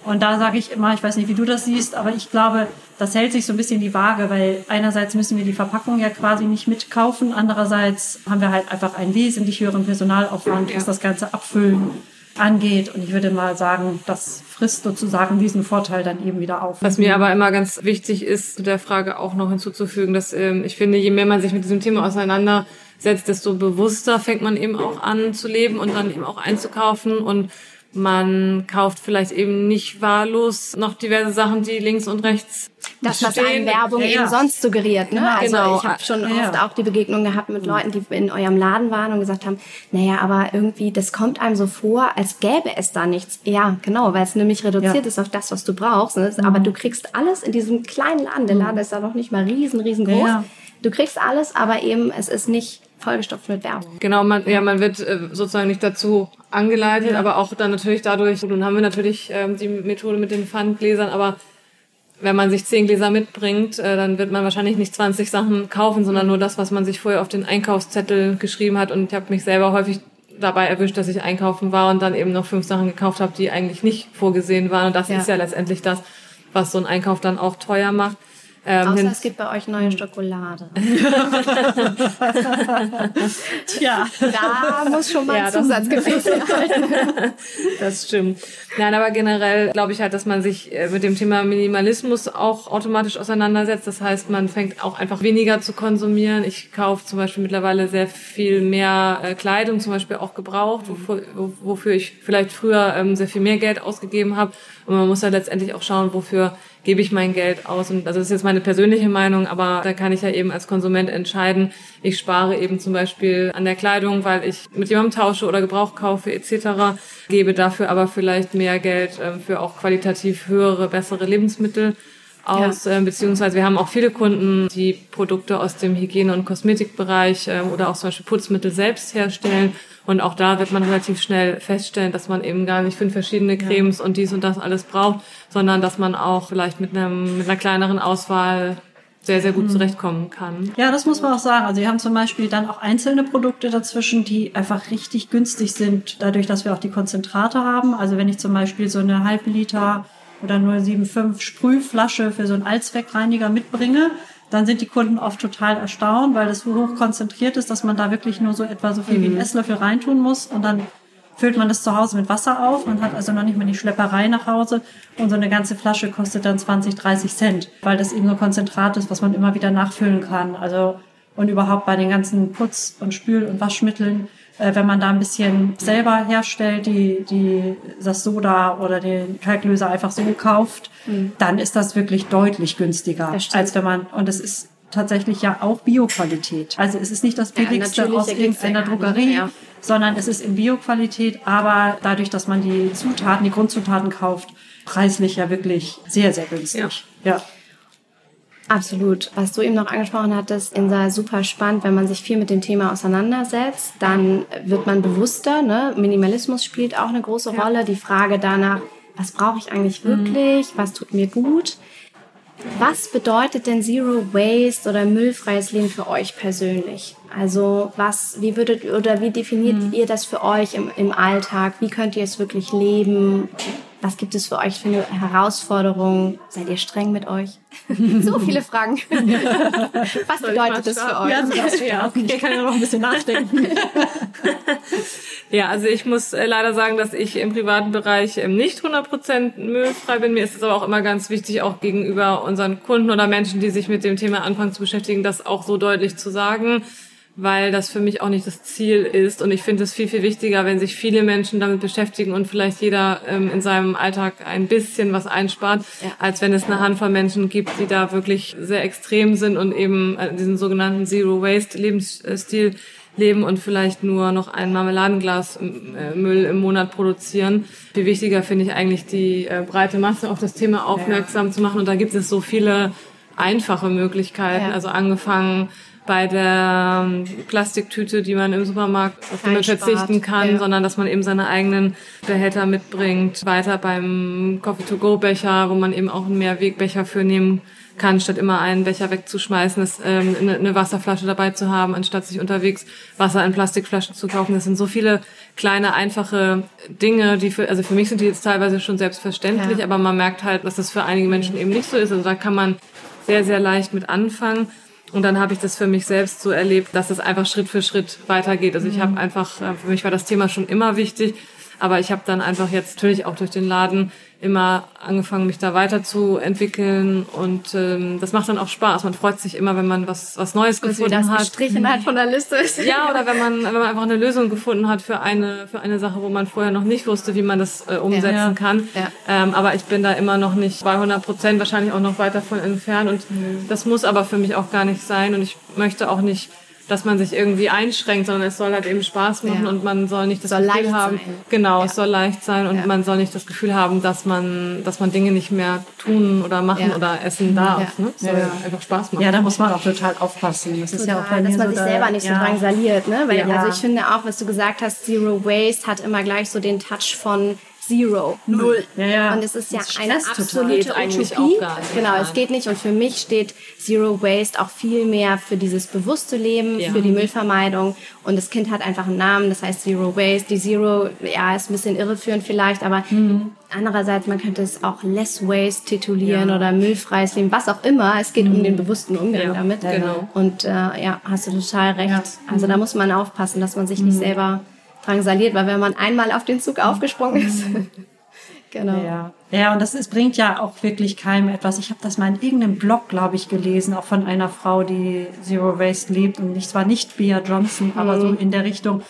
Und da sage ich immer, ich weiß nicht, wie du das siehst, aber ich glaube, das hält sich so ein bisschen die Waage, weil einerseits müssen wir die Verpackung ja quasi nicht mitkaufen, andererseits haben wir halt einfach einen wesentlich höheren Personalaufwand, was das ganze Abfüllen angeht. Und ich würde mal sagen, das frisst sozusagen diesen Vorteil dann eben wieder auf. Was mir aber immer ganz wichtig ist, zu der Frage auch noch hinzuzufügen, dass ähm, ich finde, je mehr man sich mit diesem Thema auseinandersetzt, desto bewusster fängt man eben auch an zu leben und dann eben auch einzukaufen und man kauft vielleicht eben nicht wahllos noch diverse Sachen, die links und rechts das, was eine Werbung ja, eben sonst suggeriert. Ne? Genau. Also genau. ich habe schon ja. oft auch die Begegnung gehabt mit Leuten, die in eurem Laden waren und gesagt haben, naja, aber irgendwie, das kommt einem so vor, als gäbe es da nichts. Ja, genau, weil es nämlich reduziert ja. ist auf das, was du brauchst. Ne? Aber du kriegst alles in diesem kleinen Laden. Der mhm. Laden ist da noch nicht mal riesen, riesengroß. Du kriegst alles, aber eben es ist nicht vollgestopft mit Werbung. Genau, man, ja, man wird äh, sozusagen nicht dazu angeleitet, ja. aber auch dann natürlich dadurch, nun haben wir natürlich ähm, die Methode mit den Pfandgläsern, aber wenn man sich zehn Gläser mitbringt, äh, dann wird man wahrscheinlich nicht 20 Sachen kaufen, sondern nur das, was man sich vorher auf den Einkaufszettel geschrieben hat. Und ich habe mich selber häufig dabei erwischt, dass ich einkaufen war und dann eben noch fünf Sachen gekauft habe, die eigentlich nicht vorgesehen waren. Und das ja. ist ja letztendlich das, was so ein Einkauf dann auch teuer macht. Ähm, Außer es gibt bei euch neue Schokolade. Tja. Da muss schon mal ja, ein Zusatzgefäß sein. das stimmt. Nein, aber generell glaube ich halt, dass man sich äh, mit dem Thema Minimalismus auch automatisch auseinandersetzt. Das heißt, man fängt auch einfach weniger zu konsumieren. Ich kaufe zum Beispiel mittlerweile sehr viel mehr äh, Kleidung, zum Beispiel auch gebraucht, wofür, wofür ich vielleicht früher ähm, sehr viel mehr Geld ausgegeben habe. Und man muss ja letztendlich auch schauen, wofür gebe ich mein Geld aus. Und das ist jetzt meine persönliche Meinung, aber da kann ich ja eben als Konsument entscheiden. Ich spare eben zum Beispiel an der Kleidung, weil ich mit jemandem tausche oder Gebrauch kaufe etc. Gebe dafür aber vielleicht mehr Geld ähm, für auch qualitativ höhere, bessere Lebensmittel aus, ja. äh, beziehungsweise wir haben auch viele Kunden, die Produkte aus dem Hygiene- und Kosmetikbereich äh, oder auch zum Beispiel Putzmittel selbst herstellen. Und auch da wird man relativ schnell feststellen, dass man eben gar nicht fünf verschiedene Cremes ja. und dies und das alles braucht, sondern dass man auch vielleicht mit, einem, mit einer kleineren Auswahl sehr, sehr gut mhm. zurechtkommen kann. Ja, das muss man auch sagen. Also wir haben zum Beispiel dann auch einzelne Produkte dazwischen, die einfach richtig günstig sind, dadurch, dass wir auch die Konzentrate haben. Also wenn ich zum Beispiel so eine halbe Liter oder 0,75 Sprühflasche für so einen Allzweckreiniger mitbringe, dann sind die Kunden oft total erstaunt, weil das so hoch konzentriert ist, dass man da wirklich nur so etwa so viel wie ein mhm. Esslöffel reintun muss und dann füllt man das zu Hause mit Wasser auf. Man hat also noch nicht mal die Schlepperei nach Hause und so eine ganze Flasche kostet dann 20, 30 Cent, weil das eben so Konzentrat ist, was man immer wieder nachfüllen kann. Also und überhaupt bei den ganzen Putz- und Spül- und Waschmitteln äh, wenn man da ein bisschen selber herstellt, die, die, das Soda oder den Kalklöser einfach so kauft, mhm. dann ist das wirklich deutlich günstiger, als wenn man, und es ist tatsächlich ja auch Bioqualität. Also es ist nicht das billigste ja, aus irgendeiner Drogerie, ja. sondern es ist in Bioqualität, aber dadurch, dass man die Zutaten, die Grundzutaten kauft, preislich ja wirklich sehr, sehr günstig. ja. ja. Absolut. Was du eben noch angesprochen hattest, Insa, super spannend, wenn man sich viel mit dem Thema auseinandersetzt, dann wird man bewusster. Ne? Minimalismus spielt auch eine große ja. Rolle. Die Frage danach, was brauche ich eigentlich wirklich? Was tut mir gut? Was bedeutet denn Zero Waste oder müllfreies Leben für euch persönlich? Also was, wie würdet oder wie definiert mhm. ihr das für euch im, im Alltag? Wie könnt ihr es wirklich leben? Was gibt es für euch für eine Herausforderung? Seid ihr streng mit euch? so viele Fragen. Was bedeutet das für euch? Ja, ja, okay. Ich kann ja noch ein bisschen nachdenken. ja, also ich muss äh, leider sagen, dass ich im privaten Bereich ähm, nicht 100% müllfrei bin. Mir ist es aber auch immer ganz wichtig, auch gegenüber unseren Kunden oder Menschen, die sich mit dem Thema anfangen zu beschäftigen, das auch so deutlich zu sagen weil das für mich auch nicht das Ziel ist. Und ich finde es viel, viel wichtiger, wenn sich viele Menschen damit beschäftigen und vielleicht jeder ähm, in seinem Alltag ein bisschen was einspart, ja. als wenn es eine Handvoll Menschen gibt, die da wirklich sehr extrem sind und eben äh, diesen sogenannten Zero Waste Lebensstil leben und vielleicht nur noch ein Marmeladenglas äh, Müll im Monat produzieren. Viel wichtiger finde ich eigentlich die äh, breite Masse auf das Thema aufmerksam ja. zu machen. Und da gibt es so viele einfache Möglichkeiten. Ja. Also angefangen bei der ähm, Plastiktüte, die man im Supermarkt auf die man verzichten kann, ja. sondern dass man eben seine eigenen Behälter mitbringt. Weiter beim Coffee-to-go-Becher, wo man eben auch einen Mehrwegbecher für nehmen kann, statt immer einen Becher wegzuschmeißen, ist, ähm, eine, eine Wasserflasche dabei zu haben, anstatt sich unterwegs Wasser in Plastikflaschen zu kaufen. Das sind so viele kleine, einfache Dinge, die für, also für mich sind die jetzt teilweise schon selbstverständlich, ja. aber man merkt halt, dass das für einige Menschen eben nicht so ist. Also da kann man sehr, sehr leicht mit anfangen. Und dann habe ich das für mich selbst so erlebt, dass es einfach Schritt für Schritt weitergeht. Also ich habe mhm. einfach, äh, für mich war das Thema schon immer wichtig, aber ich habe dann einfach jetzt natürlich auch durch den Laden immer angefangen, mich da weiterzuentwickeln und ähm, das macht dann auch Spaß. Man freut sich immer, wenn man was was Neues das gefunden das hat. Gestrichen halt von der Liste ist. Ja, oder wenn man wenn man einfach eine Lösung gefunden hat für eine für eine Sache, wo man vorher noch nicht wusste, wie man das äh, umsetzen ja. kann. Ja. Ähm, aber ich bin da immer noch nicht bei 100 Prozent, wahrscheinlich auch noch weit davon entfernt und mhm. das muss aber für mich auch gar nicht sein und ich möchte auch nicht dass man sich irgendwie einschränkt, sondern es soll halt eben Spaß machen ja. und man soll nicht das soll Gefühl haben, sein. genau, ja. es soll leicht sein und ja. man soll nicht das Gefühl haben, dass man, dass man Dinge nicht mehr tun oder machen oder essen darf. Ne? Es soll einfach Spaß machen. Ja, da muss man auch total aufpassen. Das total, ist ja auch bei dass man so sich selber nicht so drangsaliert, ne? Weil also ich finde auch, was du gesagt hast, Zero Waste hat immer gleich so den Touch von Zero, Null. Ja, ja. Und es ist ja eine absolute Utopie. Genau, es geht nicht. Und für mich steht Zero Waste auch viel mehr für dieses bewusste Leben, Ja. für die Müllvermeidung. Und das Kind hat einfach einen Namen, das heißt Zero Waste. Die Zero, ja, ist ein bisschen irreführend vielleicht, aber Mhm. andererseits, man könnte es auch Less Waste titulieren oder müllfreies Leben, was auch immer. Es geht um den bewussten Umgang Mhm. Ja, damit. genau. Und äh, ja, hast du total recht. Ja. Also da muss man aufpassen, dass man sich nicht selber drangsaliert, weil wenn man einmal auf den Zug aufgesprungen ist, genau. Ja, ja und das ist, bringt ja auch wirklich keinem etwas. Ich habe das mal in irgendeinem Blog, glaube ich, gelesen, auch von einer Frau, die Zero Waste lebt. Und ich zwar nicht Bea Johnson, aber so in der Richtung,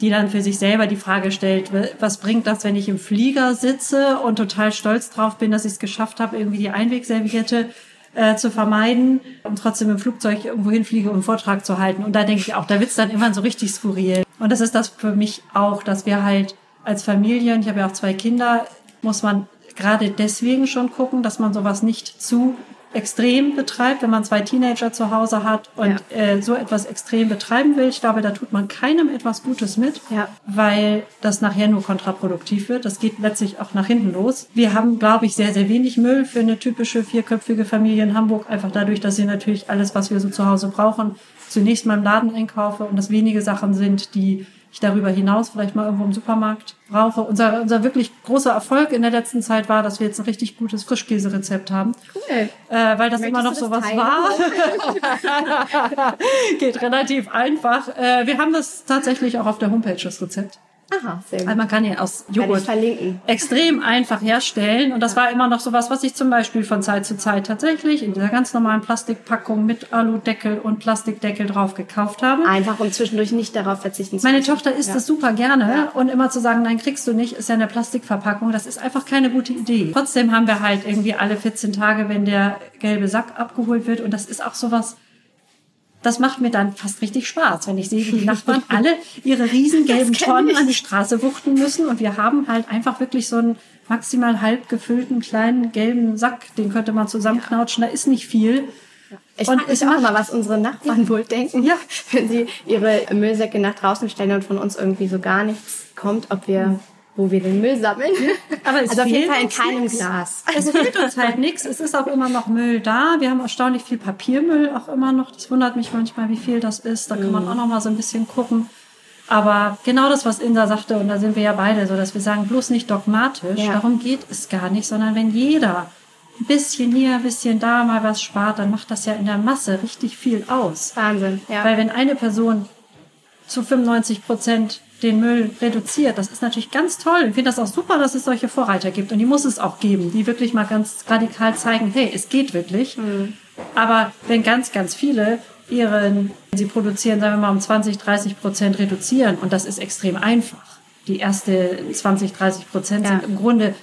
die dann für sich selber die Frage stellt, was bringt das, wenn ich im Flieger sitze und total stolz drauf bin, dass ich es geschafft habe, irgendwie die Einwegserviette äh, zu vermeiden und trotzdem im Flugzeug irgendwo hinfliege, um einen Vortrag zu halten. Und da denke ich auch, da wird's dann immer so richtig skurril. Und das ist das für mich auch, dass wir halt als Familien, ich habe ja auch zwei Kinder, muss man gerade deswegen schon gucken, dass man sowas nicht zu extrem betreibt, wenn man zwei Teenager zu Hause hat und äh, so etwas extrem betreiben will. Ich glaube, da tut man keinem etwas Gutes mit, Ja. weil das nachher nur kontraproduktiv wird. Das geht letztlich auch nach hinten los. Wir haben, glaube ich, sehr, sehr wenig Müll für eine typische vierköpfige Familie in Hamburg, einfach dadurch, dass sie natürlich alles, was wir so zu Hause brauchen, zunächst mal im Laden einkaufe und das wenige Sachen sind, die ich darüber hinaus vielleicht mal irgendwo im Supermarkt brauche. Unser, unser wirklich großer Erfolg in der letzten Zeit war, dass wir jetzt ein richtig gutes Frischkäserezept haben. Cool. Äh, weil das Möchtest immer noch sowas teilen? war. Geht relativ einfach. Äh, wir haben das tatsächlich auch auf der Homepage, das Rezept. Aha, sehr Weil gut. man kann ja aus Joghurt extrem einfach herstellen. Und das war immer noch sowas, was ich zum Beispiel von Zeit zu Zeit tatsächlich in dieser ganz normalen Plastikpackung mit Aludeckel und Plastikdeckel drauf gekauft habe. Einfach um zwischendurch nicht darauf verzichten zu Meine müssen. Tochter isst das super gerne und immer zu sagen, nein, kriegst du nicht, ist ja eine Plastikverpackung. Das ist einfach keine gute Idee. Trotzdem haben wir halt irgendwie alle 14 Tage, wenn der gelbe Sack abgeholt wird und das ist auch sowas, das macht mir dann fast richtig Spaß, wenn ich sehe, wie die Nachbarn alle ihre riesengelben Tonnen an die Straße wuchten müssen. Und wir haben halt einfach wirklich so einen maximal halb gefüllten kleinen gelben Sack, den könnte man zusammenknautschen, da ist nicht viel. Ich frage es mich auch immer, was unsere Nachbarn wohl denken, Ja. wenn sie ihre Müllsäcke nach draußen stellen und von uns irgendwie so gar nichts kommt, ob wir, wo wir den Müll sammeln. Aber es also auf jeden fehlt Fall in keinem nichts. Glas. Es fehlt uns halt nichts. Es ist auch immer noch Müll da. Wir haben erstaunlich viel Papiermüll auch immer noch. Das wundert mich manchmal, wie viel das ist. Da kann Mhm. man auch noch mal so ein bisschen gucken. Aber genau das, was Insa sagte, und da sind wir ja beide so, dass wir sagen, bloß nicht dogmatisch. Ja. Darum geht es gar nicht, sondern wenn jeder ein bisschen hier, ein bisschen da mal was spart, dann macht das ja in der Masse richtig viel aus. Wahnsinn, ja. Weil wenn eine Person zu 95 Prozent den Müll reduziert, das ist natürlich ganz toll. Ich finde das auch super, dass es solche Vorreiter gibt. Und die muss es auch geben, die wirklich mal ganz radikal zeigen, hey, es geht wirklich. Aber wenn ganz, ganz viele ihren, sie produzieren, sagen wir mal, um 20, 30 Prozent reduzieren, und das ist extrem einfach. Die erste 20, 30 Prozent Ja. sind im Grunde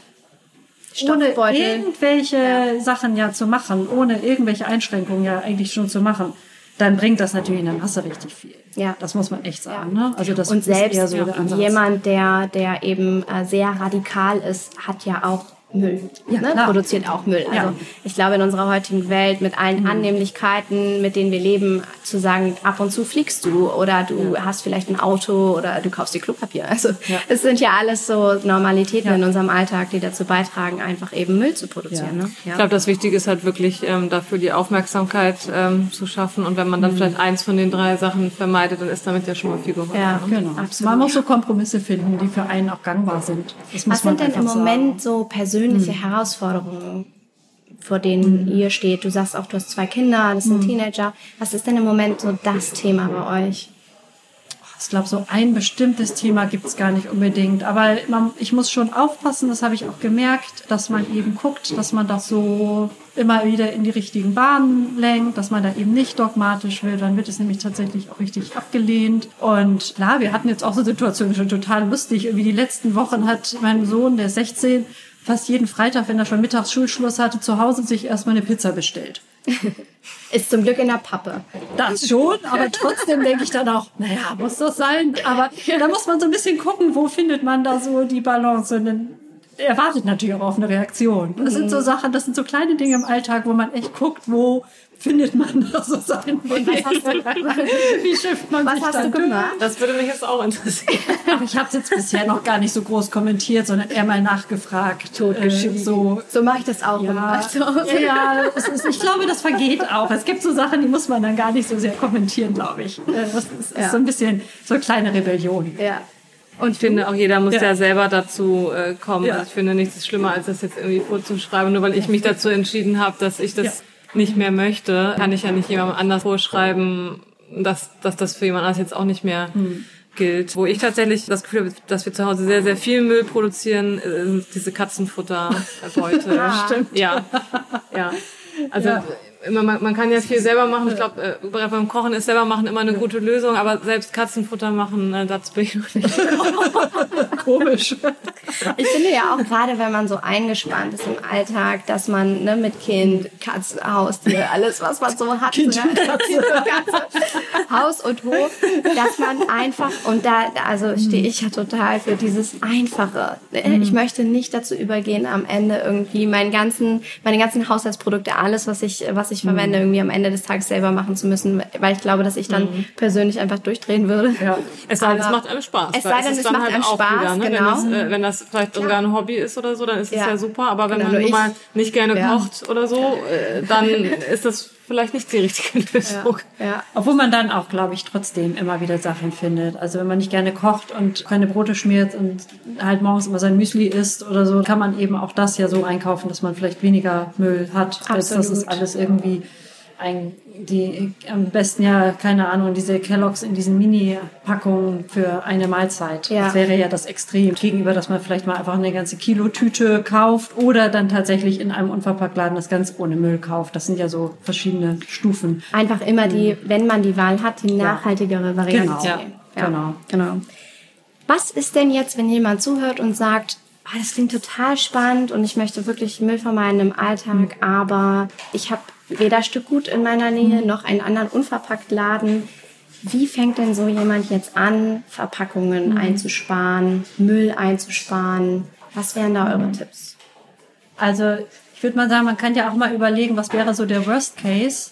ohne irgendwelche Sachen ja zu machen, ohne irgendwelche Einschränkungen ja eigentlich schon zu machen, dann bringt das natürlich in der Masse richtig viel. Ja. Das muss man echt sagen. Ne? Also das und ist eher selbst so der Ansatz. jemand, der, der eben äh, sehr radikal ist, hat ja auch Müll, Ja, ne? klar. produziert auch Müll. Also Ja. ich glaube, in unserer heutigen Welt mit allen Annehmlichkeiten, mit denen wir leben, zu sagen, ab und zu fliegst du oder du hast vielleicht ein Auto oder du kaufst dir Klopapier. Also Ja. es sind ja alles so Normalitäten Ja. in unserem Alltag, die dazu beitragen, einfach eben Müll zu produzieren. Ja. Ne? Ich glaube, das Wichtige ist halt wirklich ähm, dafür die Aufmerksamkeit ähm, zu schaffen. Und wenn man dann vielleicht eins von den drei Sachen vermeidet, dann ist damit ja schon mal viel geholfen. Ja. ne? Genau. Absolut. Man muss so Kompromisse finden, die für einen auch gangbar sind. Was sind denn im Moment sagen. so persönliche Herausforderungen, vor denen ihr steht? Du sagst auch, du hast zwei Kinder, das sind Teenager. Was ist denn im Moment so das Thema bei euch? Ich glaube, so ein bestimmtes Thema gibt's gar nicht unbedingt. Aber man, ich muss schon aufpassen, das habe ich auch gemerkt, dass man eben guckt, dass man das so immer wieder in die richtigen Bahnen lenkt, dass man da eben nicht dogmatisch wird. Dann wird es nämlich tatsächlich auch richtig abgelehnt. Und klar, wir hatten jetzt auch so Situationen schon total lustig. Irgendwie die letzten Wochen hat mein Sohn, der ist 16, fast jeden Freitag, wenn er schon mittags Schulschluss hatte, zu Hause sich erstmal eine Pizza bestellt. Ist zum Glück in der Pappe. Das schon, aber trotzdem denke ich dann auch, naja, muss das sein? Aber da muss man so ein bisschen gucken, wo findet man da so die Balance. Und dann erwartet natürlich auch auf eine Reaktion. Das sind so Sachen, das sind so kleine Dinge im Alltag, wo man echt guckt, wo findet man da so hast du, Wie schifft man was sich hast dann du gemacht? Das würde mich jetzt auch interessieren. Aber ich habe es jetzt bisher noch gar nicht so groß kommentiert, sondern eher mal nachgefragt. Äh, so, So mache ich das auch ja, immer. Also, ja, ja es ist, ich glaube, das vergeht auch. Es gibt so Sachen, die muss man dann gar nicht so sehr kommentieren, glaube ich. Äh, Das ist, ist Ja. so ein bisschen so eine kleine Rebellion. ja. Und ich finde, auch jeder muss Ja. ja, selber dazu äh, kommen. Ja. Also ich finde nichts ist schlimmer, als das jetzt irgendwie vorzuschreiben. Nur weil ich mich dazu entschieden habe, dass ich das Ja. Nicht mehr möchte, kann ich ja nicht jemandem anders vorschreiben, dass, dass das für jemand anders jetzt auch nicht mehr Hm. gilt. Wo ich tatsächlich das Gefühl habe, dass wir zu Hause sehr, sehr viel Müll produzieren, äh, sind diese Katzenfutterbeute. Stimmt. Ja, ja. Also immer, man, man kann ja viel selber machen. Ich glaube, äh, beim Kochen ist selber machen immer eine gute Lösung, aber selbst Katzenfutter machen, äh, das bin ich noch nicht. Komisch. Ich finde ja auch gerade, wenn man so eingespannt ist im Alltag, dass man ne, mit Kind, Katze, Haustier, alles, was man so hat, Kind ne? und Katze. Katze, Haus und Hof, dass man einfach, und da, also stehe ich ja total für dieses Einfache. Ich möchte nicht dazu übergehen, am Ende irgendwie meinen ganzen, meine ganzen Haushaltsprodukte, alles, was ich, was ich verwende, irgendwie am Ende des Tages selber machen zu müssen, weil ich glaube, dass ich dann persönlich einfach durchdrehen würde. Ja. Es sei denn, es macht einem Spaß. es sei denn, es dann macht halt einem Spaß, wieder, ne? genau. Wenn, das, äh, wenn das vielleicht sogar ein Hobby ist oder so, dann ist es Ja. super. Aber wenn Genau, man nur mal ich- nicht gerne Ja. kocht oder so, äh, dann ist das vielleicht nicht die richtige Lösung. Ja. Obwohl man dann auch, glaube ich, trotzdem immer wieder Sachen findet. Also wenn man nicht gerne kocht und keine Brote schmiert und halt morgens immer sein Müsli isst oder so, kann man eben auch das ja so einkaufen, dass man vielleicht weniger Müll hat. als Das ist Absolut. alles irgendwie ein, die am besten ja, keine Ahnung, diese Kelloggs in diesen Mini-Packungen für eine Mahlzeit. Ja. Das wäre ja das Extrem gegenüber, dass man vielleicht mal einfach eine ganze Kilo-Tüte kauft oder dann tatsächlich in einem Unverpacktladen das ganz ohne Müll kauft. Das sind ja so verschiedene Stufen. Einfach immer die, wenn man die Wahl hat, die nachhaltigere Variante Genau. Ja. nehmen. Genau. genau. Was ist denn jetzt, wenn jemand zuhört und sagt, ah, das klingt total spannend und ich möchte wirklich Müll vermeiden im Alltag, aber ich habe weder Stückgut in meiner Nähe noch einen anderen unverpackt Laden. Wie fängt denn so jemand jetzt an, Verpackungen einzusparen, Müll einzusparen? Was wären da eure Tipps? Also ich würde mal sagen, man kann ja auch mal überlegen, was wäre so der Worst Case.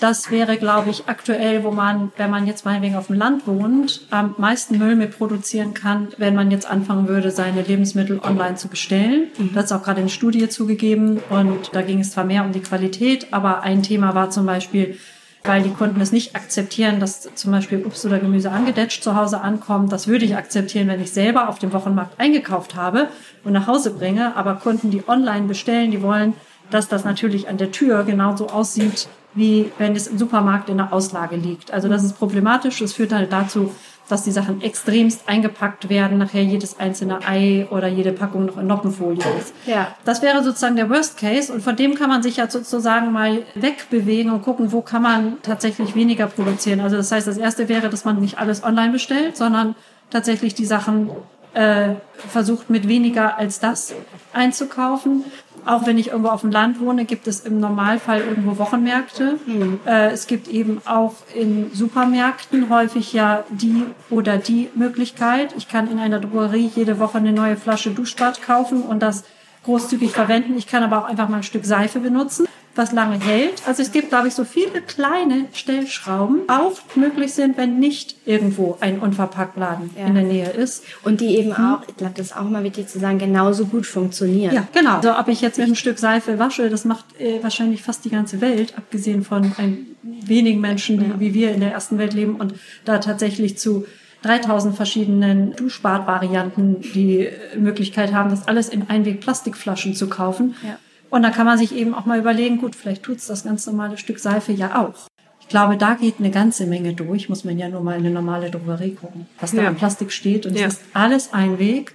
Das wäre, glaube ich, aktuell, wo man, wenn man jetzt meinetwegen auf dem Land wohnt, am meisten Müll mit produzieren kann, wenn man jetzt anfangen würde, seine Lebensmittel online zu bestellen. Das ist auch gerade eine Studie zugegeben und da ging es zwar mehr um die Qualität, aber ein Thema war zum Beispiel, weil die Kunden es nicht akzeptieren, dass zum Beispiel Obst oder Gemüse angedetscht zu Hause ankommt. Das würde ich akzeptieren, wenn ich selber auf dem Wochenmarkt eingekauft habe und nach Hause bringe. Aber Kunden, die online bestellen, die wollen, dass das natürlich an der Tür genauso aussieht, wie wenn es im Supermarkt in der Auslage liegt. Also das ist problematisch. Das führt halt dazu, dass die Sachen extremst eingepackt werden, nachher jedes einzelne Ei oder jede Packung noch in Noppenfolie ist. Ja. Das wäre sozusagen der Worst Case und von dem kann man sich ja sozusagen mal wegbewegen und gucken, wo kann man tatsächlich weniger produzieren. Also das heißt, das erste wäre, dass man nicht alles online bestellt, sondern tatsächlich die Sachen äh, versucht mit weniger als das einzukaufen. Auch wenn ich irgendwo auf dem Land wohne, gibt es im Normalfall irgendwo Wochenmärkte. Äh, es gibt eben auch in Supermärkten häufig ja die oder die Möglichkeit. Ich kann in einer Drogerie jede Woche eine neue Flasche Duschbad kaufen und das großzügig verwenden. Ich kann aber auch einfach mal ein Stück Seife benutzen, was lange hält. Also es gibt, glaube ich, so viele kleine Stellschrauben, auch möglich sind, wenn nicht irgendwo ein Unverpacktladen Ja. in der Nähe ist. Und die eben auch, ich glaube, das ist auch mal wichtig zu sagen, genauso gut funktionieren. Ja, genau. Also ob ich jetzt mit einem Stück Seife wasche, das macht äh, wahrscheinlich fast die ganze Welt, abgesehen von ein, wenigen Menschen, die wie wir in der ersten Welt leben und da tatsächlich zu 3000 verschiedenen Duschbadvarianten die äh, Möglichkeit haben, das alles in Einweg-Plastikflaschen zu kaufen. Ja. Und da kann man sich eben auch mal überlegen, gut, vielleicht tut's das ganz normale Stück Seife ja auch. Ich glaube, da geht eine ganze Menge durch, muss man ja nur mal in eine normale Drogerie gucken, was da Ja. an Plastik steht. Und Ja. es ist alles Einweg.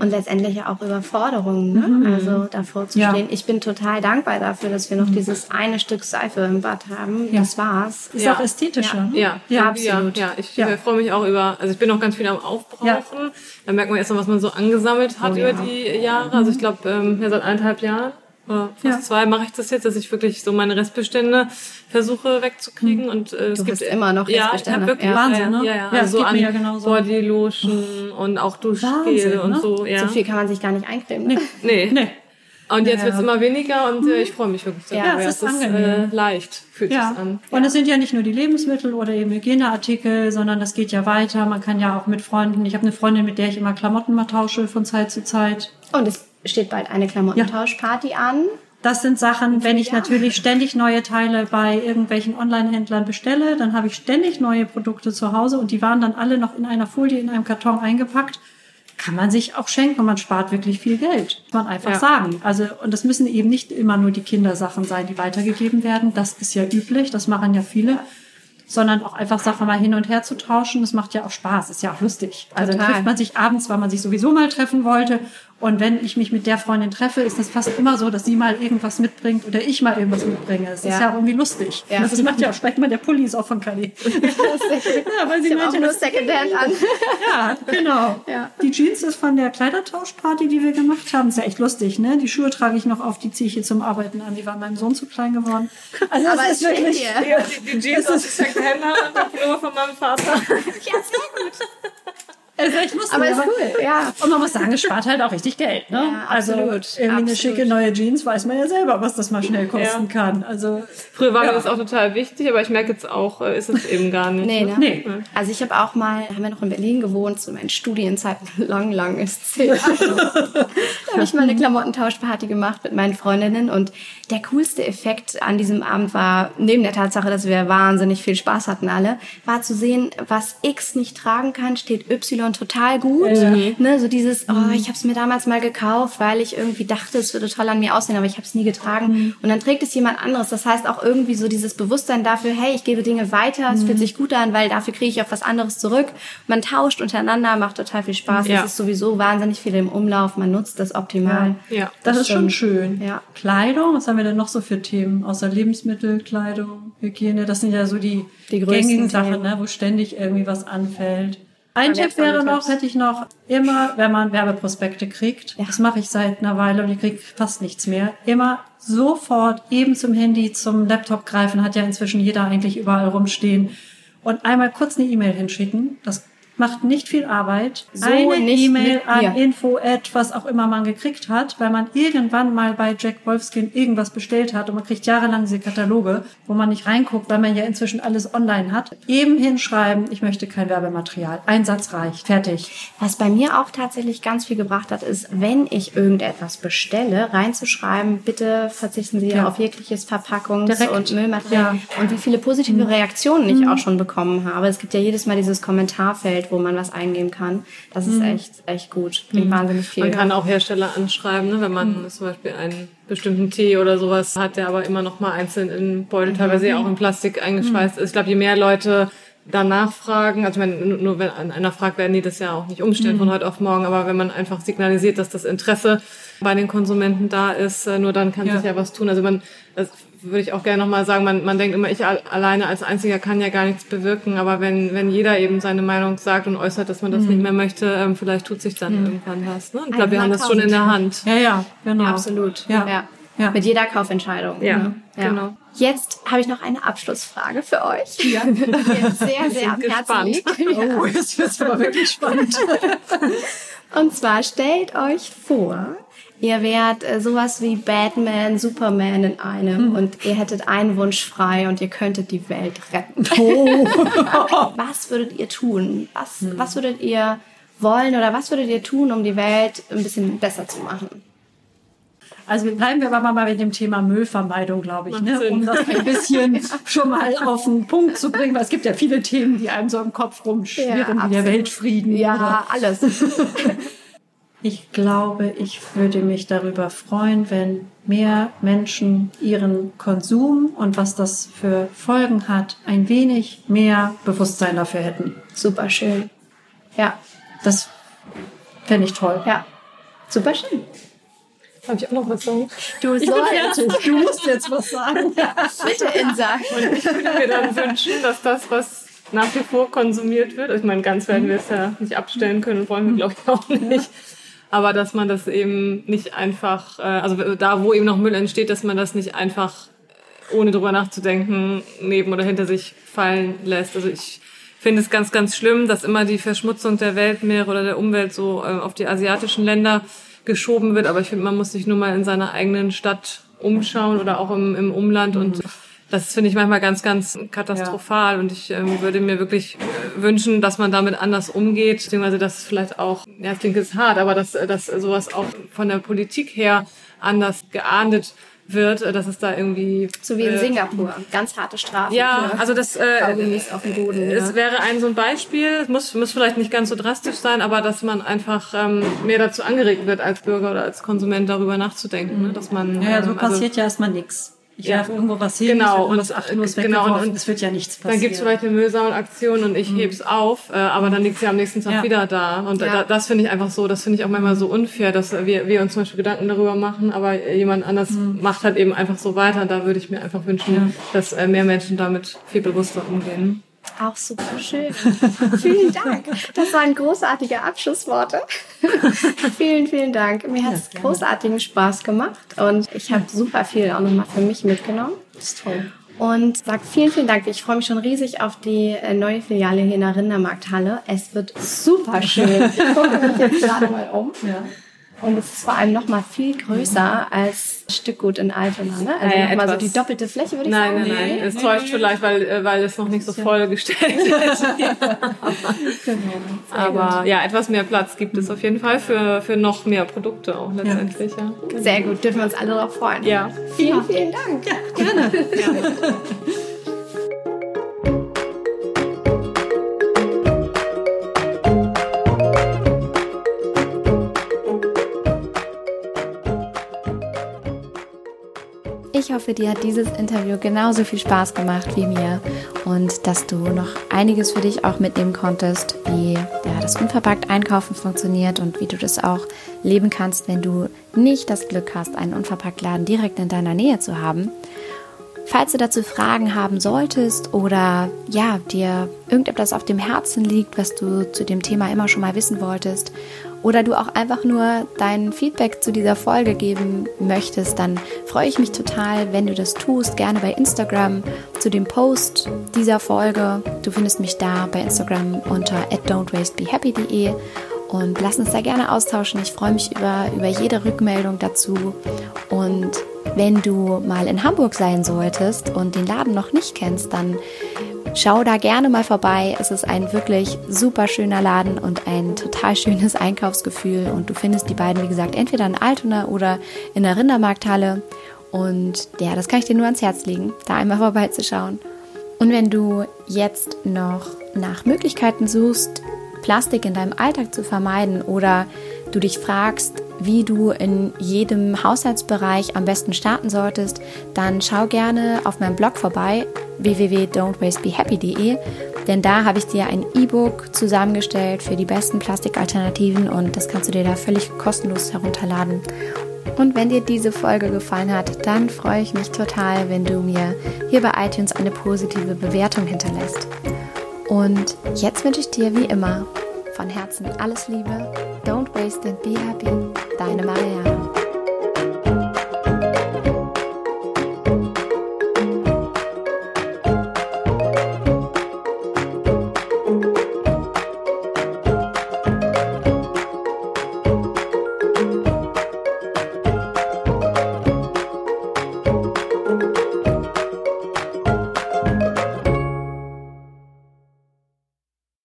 Und letztendlich ja auch Überforderungen, ne? also davor zu Ja. stehen. Ich bin total dankbar dafür, dass wir noch dieses eine Stück Seife im Bad haben. Ja. Das war's. Ist Ja. auch ästhetischer. Ja, Ja, ja, absolut. ja. Ich Ja. äh, freue mich auch über, also ich bin noch ganz viel am Aufbrauchen. Ja. Da merkt man erst mal, was man so angesammelt hat Oh, über ja. die Jahre. Also ich glaube, ähm, ja, seit eineinhalb Jahren fast ja. zwei mache ich das jetzt, dass ich wirklich so meine Restbestände versuche wegzukriegen. Mhm. Und äh, es du gibt immer noch Restbestände. Ja, wirklich ja. Wahnsinn, ne? Ja, ja, ja also so an ja Bodylotion und auch Duschgel ne? und so. Ja. So viel kann man sich gar nicht eincremen. Nee. nee. nee. Und jetzt ja. wird es immer weniger und äh, ich freue mich wirklich darüber. Ja, es ist, ist äh, leicht, fühlt ja. sich an. Und es sind ja nicht nur die Lebensmittel oder eben Hygieneartikel, sondern das geht ja weiter. Man kann ja auch mit Freunden, ich habe eine Freundin, mit der ich immer Klamotten mal tausche von Zeit zu Zeit. Und es steht bald eine Klamottentauschparty an. Das sind Sachen, wenn ich natürlich ständig neue Teile bei irgendwelchen Online-Händlern bestelle, dann habe ich ständig neue Produkte zu Hause und die waren dann alle noch in einer Folie in einem Karton eingepackt kann man sich auch schenken und man spart wirklich viel Geld. Muss man einfach ja. sagen. Also, und das müssen eben nicht immer nur die Kindersachen sein, die weitergegeben werden. Das ist ja üblich. Das machen ja viele sondern auch einfach Sachen mal hin und her zu tauschen. Das macht ja auch Spaß, ist ja auch lustig. Also dann trifft man sich abends, weil man sich sowieso mal treffen wollte. Und wenn ich mich mit der Freundin treffe, ist das fast immer so, dass sie mal irgendwas mitbringt oder ich mal irgendwas mitbringe. Das ja. ist ja auch irgendwie lustig. Ja. Das macht ja auch, schmeckt mal der Pulli ist auch von Kali. ja, weil sie meinte, auch nur Secondhand an. ja, genau. Ja. Die Jeans ist von der Kleidertauschparty, die wir gemacht haben. Ist ja echt lustig, ne? Die Schuhe trage ich noch auf, die ziehe ich hier zum Arbeiten an. Die waren meinem Sohn zu klein geworden. Also Aber es ist wirklich, ja, die, die Jeans aus Secondhand und der Pullover von meinem Vater. ja, sehr gut. Ist echt lustig. Aber ist cool, ja. Und man muss sagen, es spart halt auch richtig Geld, ne? Ja, also absolut. irgendwie absolut. eine schicke neue Jeans weiß man ja selber, was das mal schnell kosten ja. kann. Also früher war ja. mir das auch total wichtig, aber ich merke jetzt auch, äh, ist es eben gar nicht. Nee, ne? nee. Also ich habe auch mal, haben wir noch in Berlin gewohnt, zu meinen Studienzeiten, lang, lang ist zehn Da habe ich mal eine Klamottentauschparty gemacht mit meinen Freundinnen und der coolste Effekt an diesem Abend war, neben der Tatsache, dass wir wahnsinnig viel Spaß hatten alle, war zu sehen, was X nicht tragen kann, steht Y total gut. Ja. Ne, so dieses, oh, mhm. ich habe es mir damals mal gekauft, weil ich irgendwie dachte, es würde toll an mir aussehen, aber ich habe es nie getragen. Mhm. Und dann trägt es jemand anderes. Das heißt auch irgendwie so dieses Bewusstsein dafür, hey, ich gebe Dinge weiter, es fühlt mhm. sich gut an, weil dafür kriege ich auch was anderes zurück. Man tauscht untereinander, macht total viel Spaß. Ja. Es ist sowieso wahnsinnig viel im Umlauf, man nutzt das optimal. Ja, ja. das, das ist schon schön. Ja. Kleidung, was haben wir denn noch so für Themen? Außer Lebensmittel, Kleidung, Hygiene, das sind ja so die, die gängigen Sachen, ne, wo ständig irgendwie was anfällt. Ein Tipp wäre noch, hätte ich noch, immer, wenn man Werbeprospekte kriegt, ja. das mache ich seit einer Weile und ich kriege fast nichts mehr, immer sofort eben zum Handy, zum Laptop greifen, hat ja inzwischen jeder eigentlich überall rumstehen und einmal kurz eine E-Mail hinschicken. Das macht nicht viel Arbeit. So eine E-Mail an info at was auch immer man gekriegt hat, weil man irgendwann mal bei Jack Wolfskin irgendwas bestellt hat und man kriegt jahrelang diese Kataloge, wo man nicht reinguckt, weil man ja inzwischen alles online hat. Eben hinschreiben, ich möchte kein Werbematerial. Ein Satz reicht. Fertig. Was bei mir auch tatsächlich ganz viel gebracht hat, ist, wenn ich irgendetwas bestelle, reinzuschreiben, bitte verzichten Sie ja. auf jegliches Verpackungs- Direkt. und Müllmaterial. Ja. Und wie viele positive mhm. Reaktionen ich mhm. auch schon bekommen habe. Es gibt ja jedes Mal dieses Kommentarfeld, wo man was eingeben kann. Das ist mhm. echt, echt gut. Bringt mhm. wahnsinnig viel. Man kann auch Hersteller anschreiben, ne? wenn man mhm. zum Beispiel einen bestimmten Tee oder sowas hat, der aber immer noch mal einzeln in Beutel, teilweise ja auch in Plastik eingeschweißt ist. Ich glaube, je mehr Leute danach fragen, also ich meine, nur wenn einer fragt, werden die das ja auch nicht umstellen mhm. von heute auf morgen, aber wenn man einfach signalisiert, dass das Interesse bei den Konsumenten da ist, äh, nur dann kann ja. sich ja was tun. Also man, das würde ich auch gerne nochmal sagen, man, man denkt immer, ich alleine als Einziger kann ja gar nichts bewirken, aber wenn, wenn jeder eben seine Meinung sagt und äußert, dass man das mhm. nicht mehr möchte, ähm, vielleicht tut sich dann mhm. irgendwann was. Ne? Ich glaube, wir haben das schon in der Hand. Ja, ja, genau. Ja, absolut. Ja. ja. Ja. Mit jeder Kaufentscheidung. Ja, ne? ja. genau. Jetzt habe ich noch eine Abschlussfrage für euch. Ja. Die sehr, sehr am Herzen liegt. Oh, jetzt wird aber wirklich spannend. Und zwar stellt euch vor, Ihr wärt äh, sowas wie Batman, Superman in einem mhm. und ihr hättet einen Wunsch frei und ihr könntet die Welt retten. Oh. was würdet ihr tun? Was, mhm. was würdet ihr wollen oder was würdet ihr tun, um die Welt ein bisschen besser zu machen? Also bleiben wir aber mal bei dem Thema Müllvermeidung, glaube ich, ne? um das ein bisschen schon mal auf den Punkt zu bringen, weil es gibt ja viele Themen, die einem so im Kopf rumschwirren, ja, wie der Weltfrieden. Ja, oder? alles. Ich glaube, ich würde mich darüber freuen, wenn mehr Menschen ihren Konsum und was das für Folgen hat, ein wenig mehr Bewusstsein dafür hätten. Super schön. Ja. Das fände ich toll. Ja. Super schön. Habe ich auch noch was sagen? Du, fertig. du musst jetzt was sagen. Bitte, Insa. Und ich würde mir dann wünschen, dass das, was nach wie vor konsumiert wird, ich meine, ganz werden wir es ja nicht abstellen können, wollen wir, glaube ich, auch nicht aber dass man das eben nicht einfach, äh, also da, wo eben noch Müll entsteht, dass man das nicht einfach ohne drüber nachzudenken neben oder hinter sich fallen lässt. Also ich finde es ganz, ganz schlimm, dass immer die Verschmutzung der Weltmeere oder der Umwelt so äh, auf die asiatischen Länder geschoben wird. Aber ich finde, man muss sich nur mal in seiner eigenen Stadt umschauen oder auch im, im Umland und das finde ich manchmal ganz, ganz katastrophal ja. und ich ähm, würde mir wirklich äh, wünschen, dass man damit anders umgeht, beziehungsweise dass vielleicht auch, ja, das klingt jetzt hart, aber dass, dass sowas auch von der Politik her anders geahndet wird, äh, dass es da irgendwie so wie in äh, Singapur ganz harte Strafen. Ja, also das äh, auf dem Boden. Es ja. wäre ein so ein Beispiel. Es muss muss vielleicht nicht ganz so drastisch sein, aber dass man einfach ähm, mehr dazu angeregt wird als Bürger oder als Konsument darüber nachzudenken, ne? dass man ja, ja so ähm, also passiert ja erstmal nichts. Ich ja. werfe irgendwo was hin, genau, und achtlos genau, und, und es wird ja nichts passieren. Dann gibt es vielleicht eine Müllsammelaktion und ich mhm. heb's auf, äh, aber dann liegt sie am nächsten Tag ja. wieder da. Und ja. da, das finde ich einfach so, das finde ich auch manchmal so unfair, dass wir, wir uns zum Beispiel Gedanken darüber machen, aber jemand anders mhm. macht halt eben einfach so weiter. Da würde ich mir einfach wünschen, ja. dass äh, mehr Menschen damit viel bewusster umgehen. Auch super schön. vielen Dank. Das waren großartige Abschlussworte. vielen, vielen Dank. Mir hat es großartigen Spaß gemacht und ich habe super viel auch nochmal für mich mitgenommen. Das ist toll. Und sag vielen, vielen Dank. Ich freue mich schon riesig auf die äh, neue Filiale hier in der Rindermarkthalle. Es wird super schön. Ich gucke mich jetzt gerade mal um. Ja. Und es ist vor allem noch mal viel größer als Stückgut in Altona. Ne? Also äh, nochmal so die doppelte Fläche, würde ich nein, sagen. Nein, nein, nein. Es täuscht vielleicht, weil, äh, weil es noch nicht so vollgestellt ist. genau. Aber ja, etwas mehr Platz gibt es auf jeden Fall für, für noch mehr Produkte auch letztendlich. Ja. Ja. Sehr gut, dürfen wir uns alle darauf freuen. Ja. Vielen, vielen Dank. Ja, gerne. gerne. Ich hoffe, dir hat dieses Interview genauso viel Spaß gemacht wie mir und dass du noch einiges für dich auch mitnehmen konntest, wie ja, das unverpackt Einkaufen funktioniert und wie du das auch leben kannst, wenn du nicht das Glück hast, einen unverpackt Laden direkt in deiner Nähe zu haben. Falls du dazu Fragen haben solltest oder ja, dir irgendetwas auf dem Herzen liegt, was du zu dem Thema immer schon mal wissen wolltest oder du auch einfach nur dein Feedback zu dieser Folge geben möchtest, dann freue ich mich total, wenn du das tust. Gerne bei Instagram zu dem Post dieser Folge. Du findest mich da bei Instagram unter don'twastebehappy.de und lass uns da gerne austauschen. Ich freue mich über, über jede Rückmeldung dazu. Und wenn du mal in Hamburg sein solltest und den Laden noch nicht kennst, dann Schau da gerne mal vorbei. Es ist ein wirklich super schöner Laden und ein total schönes Einkaufsgefühl. Und du findest die beiden, wie gesagt, entweder in Altona oder in der Rindermarkthalle. Und ja, das kann ich dir nur ans Herz legen, da einmal vorbeizuschauen. Und wenn du jetzt noch nach Möglichkeiten suchst, Plastik in deinem Alltag zu vermeiden oder du dich fragst, wie du in jedem Haushaltsbereich am besten starten solltest, dann schau gerne auf meinem Blog vorbei www.don'twastebehappy.de, denn da habe ich dir ein E-Book zusammengestellt für die besten Plastikalternativen und das kannst du dir da völlig kostenlos herunterladen. Und wenn dir diese Folge gefallen hat, dann freue ich mich total, wenn du mir hier bei iTunes eine positive Bewertung hinterlässt. Und jetzt wünsche ich dir wie immer von Herzen alles Liebe. Don't waste and be happy. Deine Marianne.